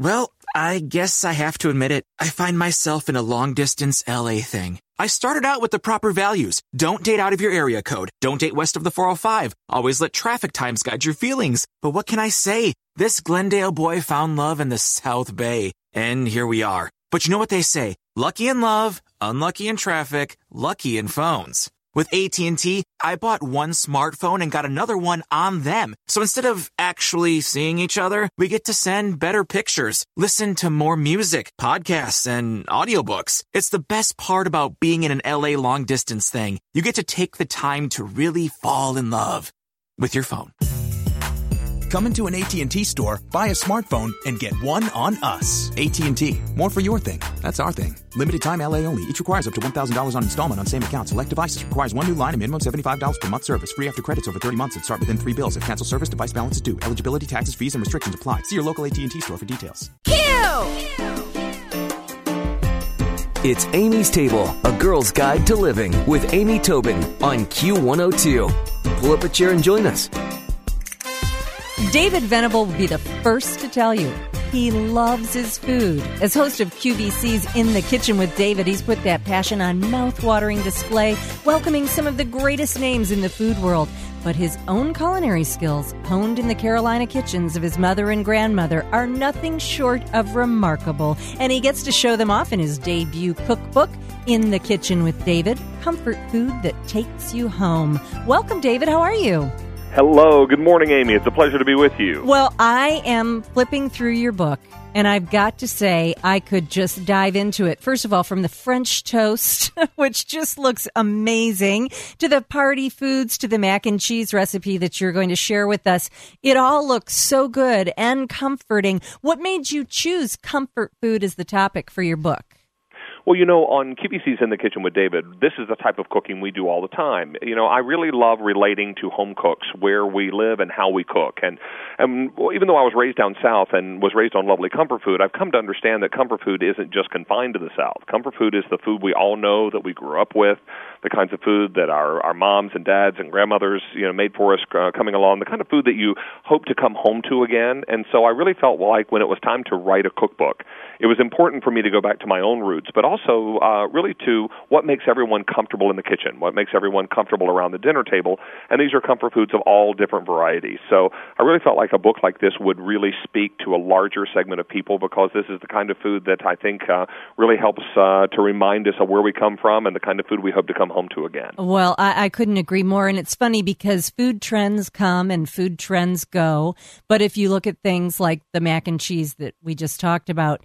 Well, I guess I have to admit it. I find myself in a long distance LA thing. I started out with the proper values. Don't date out of your area code. Don't date west of the 405. Always let traffic times guide your feelings. But what can I say? This Glendale boy found love in the South Bay. And here we are. But you know what they say? Lucky in love, unlucky in traffic, lucky in phones. With AT&T, I bought one smartphone and got another one on them. So instead of actually seeing each other, we get to send better pictures, listen to more music, podcasts, and audiobooks. It's the best part about being in an LA long distance thing. You get to take the time to really fall in love with your phone. Come into an AT&T store, buy a smartphone, and get one on us. AT&T. More for your thing. That's our thing. Limited time LA only. Each requires up to $1,000 on installment on same account. Select devices. Requires one new line and minimum $75 per month service. Free after credits over 30 months and start within three bills. If cancel service, device balance is due. Eligibility, taxes, fees, and restrictions apply. See your local AT&T store for details. Q! It's Amy's Table, a girl's guide to living with Amy Tobin on Q102. Pull up a chair and join us. David Venable will be the first to tell you he loves his food. As host of QVC's In the Kitchen with David, he's put that passion on mouth-watering display, welcoming some of the greatest names in the food world. But his own culinary skills, honed in the Carolina kitchens of his mother and grandmother, are nothing short of remarkable. And he gets to show them off in his debut cookbook, In the Kitchen with David Comfort Food That Takes You Home. Welcome, David. How are you? Hello, good morning, Amy. It's a pleasure to be with you. Well, I am flipping through your book, and I've got to say, I could just dive into it. First of all, from the French toast, which just looks amazing, to the party foods, to the mac and cheese recipe that you're going to share with us. It all looks so good and comforting. What made you choose comfort food as the topic for your book? Well, you know, on QVC's In the Kitchen with David, this is the type of cooking we do all the time. You know, I really love relating to home cooks, where we live and how we cook. And, and even though I was raised down south and was raised on lovely comfort food, I've come to understand that comfort food isn't just confined to the south. Comfort food is the food we all know that we grew up with, the kinds of food that our our moms and dads and grandmothers, you know, made for us uh, coming along, the kind of food that you hope to come home to again. And so I really felt like when it was time to write a cookbook, it was important for me to go back to my own roots, but also uh, really to what makes everyone comfortable in the kitchen, what makes everyone comfortable around the dinner table. And these are comfort foods of all different varieties. So I really felt like a book like this would really speak to a larger segment of people because this is the kind of food that I think uh, really helps uh, to remind us of where we come from and the kind of food we hope to come home to again. Well, I, I couldn't agree more. And it's funny because food trends come and food trends go. But if you look at things like the mac and cheese that we just talked about,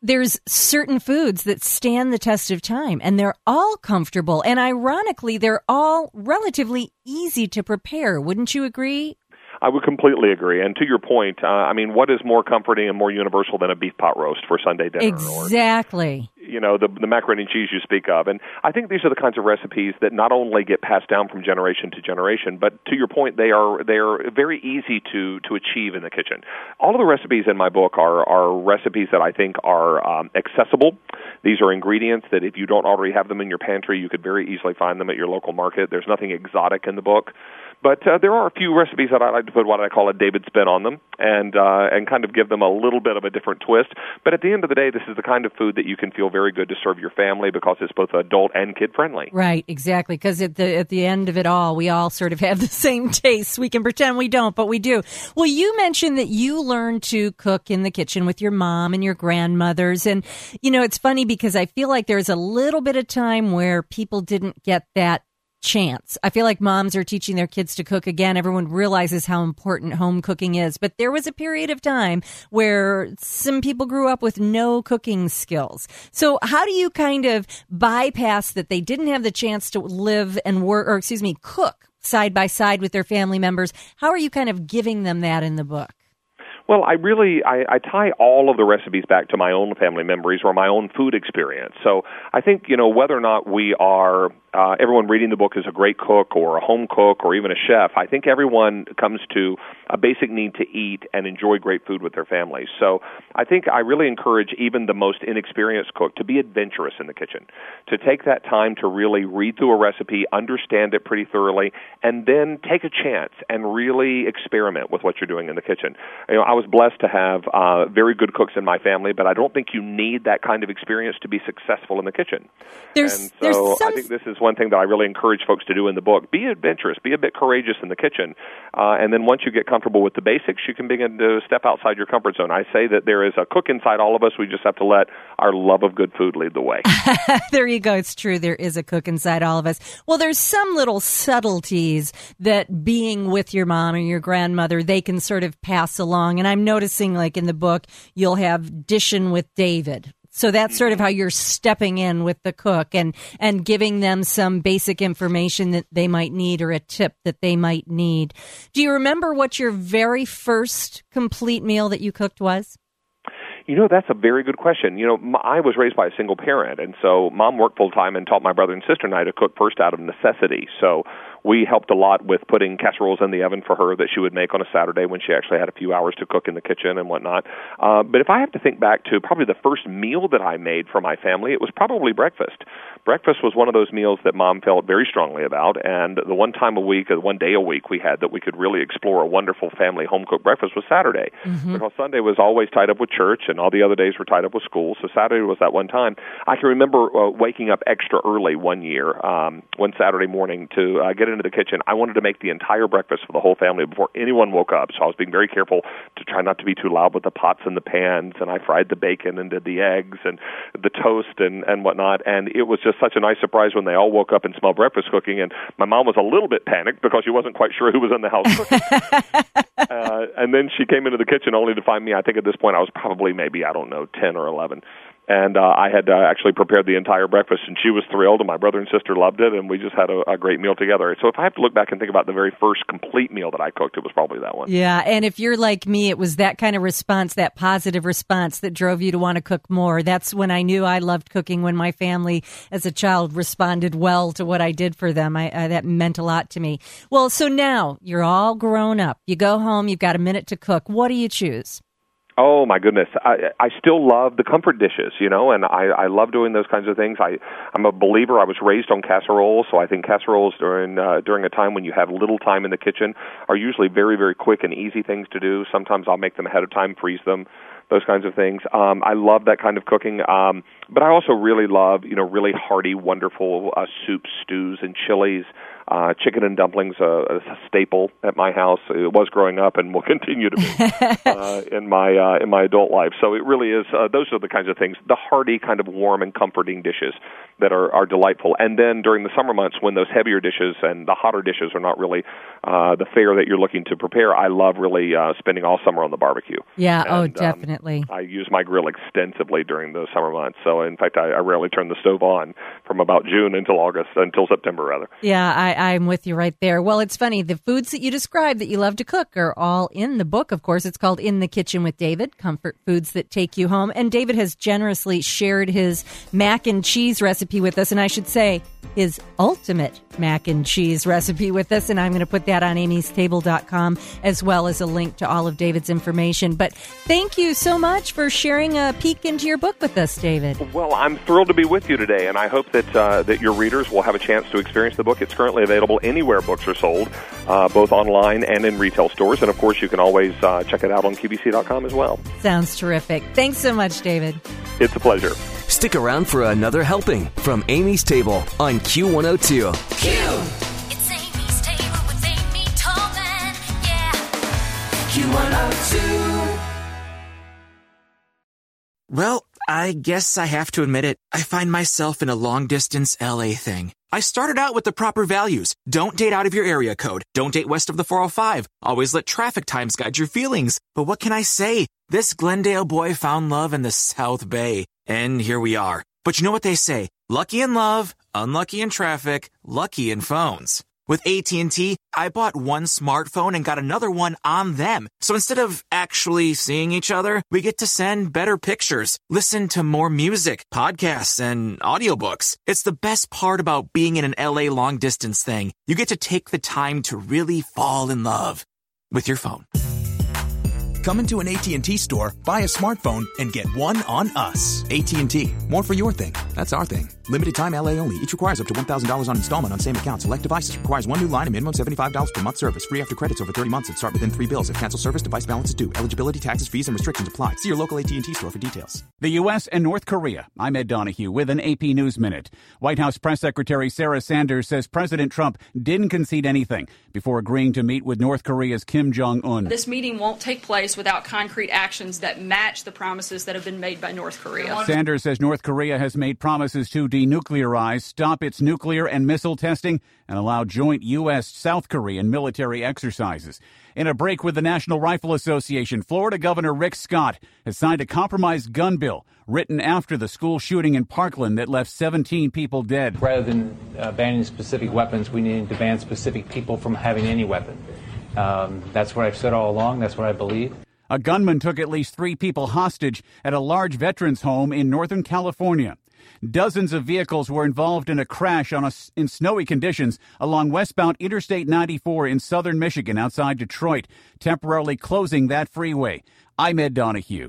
there's certain foods that stand the test of time and they're all comfortable. And ironically they're all relatively easy to prepare. Wouldn't you agree I would completely agree. And to your point, uh, I mean, what is more comforting and more universal than a beef pot roast for Sunday dinner? Exactly. Or, you know, the, the macaroni and cheese you speak of. And I think these are the kinds of recipes that not only get passed down from generation to generation, but to your point, they are they are very easy to to achieve in the kitchen. All of the recipes in my book are are recipes that I think are um, accessible. These are ingredients that if you don't already have them in your pantry, you could very easily find them at your local market. There's nothing exotic in the book. But uh, there are a few recipes that I like to put what I call a David spin on them, and uh, and kind of give them a little bit of a different twist. But at the end of the day, this is the kind of food that you can feel very good to serve your family because it's both adult and kid friendly. Right, exactly. Because at the at the end of it all, we all sort of have the same tastes. We can pretend we don't, but we do. Well, you mentioned that you learned to cook in the kitchen with your mom and your grandmothers, and you know it's funny because I feel like there's a little bit of time where people didn't get that chance. I feel like moms are teaching their kids to cook again. Everyone realizes how important home cooking is. But there was a period of time where some people grew up with no cooking skills. So how do you kind of bypass that they didn't have the chance to live and work, or excuse me, cook side by side with their family members? How are you kind of giving them that in the book? Well, I really I, I tie all of the recipes back to my own family memories or my own food experience. So I think you know whether or not we are uh, everyone reading the book is a great cook or a home cook or even a chef. I think everyone comes to a basic need to eat and enjoy great food with their families. So I think I really encourage even the most inexperienced cook to be adventurous in the kitchen, to take that time to really read through a recipe, understand it pretty thoroughly, and then take a chance and really experiment with what you're doing in the kitchen. You know, I was blessed to have uh, very good cooks in my family, but I don't think you need that kind of experience to be successful in the kitchen. There's, and so there's some... I think this is one thing that I really encourage folks to do in the book. Be adventurous, be a bit courageous in the kitchen, uh, and then once you get comfortable with the basics, you can begin to step outside your comfort zone. I say that there is a cook inside all of us. We just have to let our love of good food lead the way. there you go. It's true. There is a cook inside all of us. Well, there's some little subtleties that being with your mom or your grandmother, they can sort of pass along. And I'm noticing, like in the book, you'll have dishing with David. So that's sort of how you're stepping in with the cook and, and giving them some basic information that they might need or a tip that they might need. Do you remember what your very first complete meal that you cooked was? You know, that's a very good question. You know, I was raised by a single parent, and so mom worked full time and taught my brother and sister and I to cook first out of necessity. So we helped a lot with putting casseroles in the oven for her that she would make on a Saturday when she actually had a few hours to cook in the kitchen and whatnot. Uh, but if I have to think back to probably the first meal that I made for my family, it was probably breakfast. Breakfast was one of those meals that mom felt very strongly about, and the one time a week, or one day a week we had that we could really explore a wonderful family home cooked breakfast was Saturday. Mm-hmm. Because Sunday was always tied up with church, and all the other days were tied up with school. So Saturday was that one time. I can remember uh, waking up extra early one year, um, one Saturday morning, to uh, get into the kitchen. I wanted to make the entire breakfast for the whole family before anyone woke up. So I was being very careful to try not to be too loud with the pots and the pans. And I fried the bacon and did the eggs and the toast and and whatnot. And it was just such a nice surprise when they all woke up and smelled breakfast cooking. And my mom was a little bit panicked because she wasn't quite sure who was in the house cooking. uh, and then she came into the kitchen only to find me. I think at this point I was probably maybe I don't know ten or eleven and uh, I had uh, actually prepared the entire breakfast, and she was thrilled, and my brother and sister loved it, and we just had a, a great meal together. So if I have to look back and think about the very first complete meal that I cooked, it was probably that one. Yeah, and if you're like me, it was that kind of response, that positive response, that drove you to want to cook more. That's when I knew I loved cooking. When my family, as a child, responded well to what I did for them, I, that meant a lot to me. Well, so now you're all grown up. You go home, you've got a minute to cook. What do you choose? Oh my goodness, I I still love the comfort dishes, you know, and I I love doing those kinds of things. I I'm a believer. I was raised on casseroles, so I think casseroles during uh, during a time when you have little time in the kitchen are usually very very quick and easy things to do. Sometimes I'll make them ahead of time, freeze them, those kinds of things. Um, I love that kind of cooking, um, but I also really love you know really hearty, wonderful uh, soups, stews, and chilies. Uh, chicken and dumplings uh, a staple at my house. It was growing up and will continue to be uh, in my uh, in my adult life. So it really is. Uh, those are the kinds of things, the hearty kind of warm and comforting dishes that are are delightful. And then during the summer months, when those heavier dishes and the hotter dishes are not really uh, the fare that you're looking to prepare, I love really uh, spending all summer on the barbecue. Yeah. And, oh, definitely. Um, I use my grill extensively during the summer months. So in fact, I, I rarely turn the stove on from about June until August until September rather. Yeah, I I'm with you right there. Well, it's funny. The foods that you describe that you love to cook are all in the book, of course. It's called In the Kitchen with David Comfort Foods That Take You Home. And David has generously shared his mac and cheese recipe with us. And I should say, his ultimate mac and cheese recipe with us. And I'm going to put that on amystable.com as well as a link to all of David's information. But thank you so much for sharing a peek into your book with us, David. Well, I'm thrilled to be with you today, and I hope that uh, that your readers will have a chance to experience the book. It's currently available anywhere books are sold, uh, both online and in retail stores. And of course, you can always uh, check it out on QVC.com as well. Sounds terrific. Thanks so much, David. It's a pleasure. Stick around for another helping from Amy's Table on Q102. Q. It's Amy's table with Amy Tobin. Yeah. Q102. Well, I guess I have to admit it. I find myself in a long distance LA thing. I started out with the proper values. Don't date out of your area code. Don't date west of the 405. Always let traffic times guide your feelings. But what can I say? This Glendale boy found love in the South Bay. And here we are. But you know what they say? Lucky in love, unlucky in traffic, lucky in phones. With AT&T, I bought one smartphone and got another one on them. So instead of actually seeing each other, we get to send better pictures, listen to more music, podcasts, and audiobooks. It's the best part about being in an LA long distance thing. You get to take the time to really fall in love with your phone. Come into an AT&T store, buy a smartphone, and get one on us. AT&T. More for your thing. That's our thing. Limited time LA only. Each requires up to $1,000 on installment on same account. Select devices requires one new line and minimum $75 per month service. Free after credits over 30 months and start within three bills. If cancel service, device balance is due. Eligibility, taxes, fees, and restrictions apply. See your local AT&T store for details. The U.S. and North Korea. I'm Ed Donahue with an AP News Minute. White House Press Secretary Sarah Sanders says President Trump didn't concede anything before agreeing to meet with North Korea's Kim Jong Un. This meeting won't take place without concrete actions that match the promises that have been made by North Korea. Sanders says North Korea has made promises to denuclearize, stop its nuclear and missile testing, and allow joint U.S. South Korean military exercises. In a break with the National Rifle Association, Florida Governor Rick Scott has signed a compromise gun bill written after the school shooting in Parkland that left 17 people dead. Rather than uh, banning specific weapons, we need to ban specific people from having any weapon. Um, that's what I've said all along. That's what I believe. A gunman took at least three people hostage at a large veterans home in Northern California. Dozens of vehicles were involved in a crash on a, in snowy conditions along westbound Interstate 94 in southern Michigan outside Detroit, temporarily closing that freeway. I'm Ed Donahue.